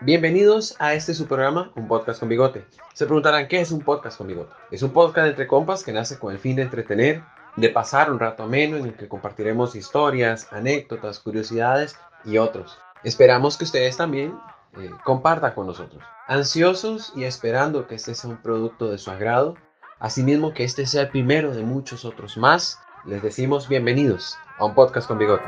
Bienvenidos a este su programa, Un Podcast con Bigote. Se preguntarán, ¿qué es un podcast con bigote? Es un podcast entre compas que nace con el fin de entretener, de pasar un rato ameno en el que compartiremos historias, anécdotas, curiosidades y otros. Esperamos que ustedes también eh, compartan con nosotros. Ansiosos y esperando que este sea un producto de su agrado, asimismo que este sea el primero de muchos otros más, les decimos bienvenidos a Un Podcast con Bigote.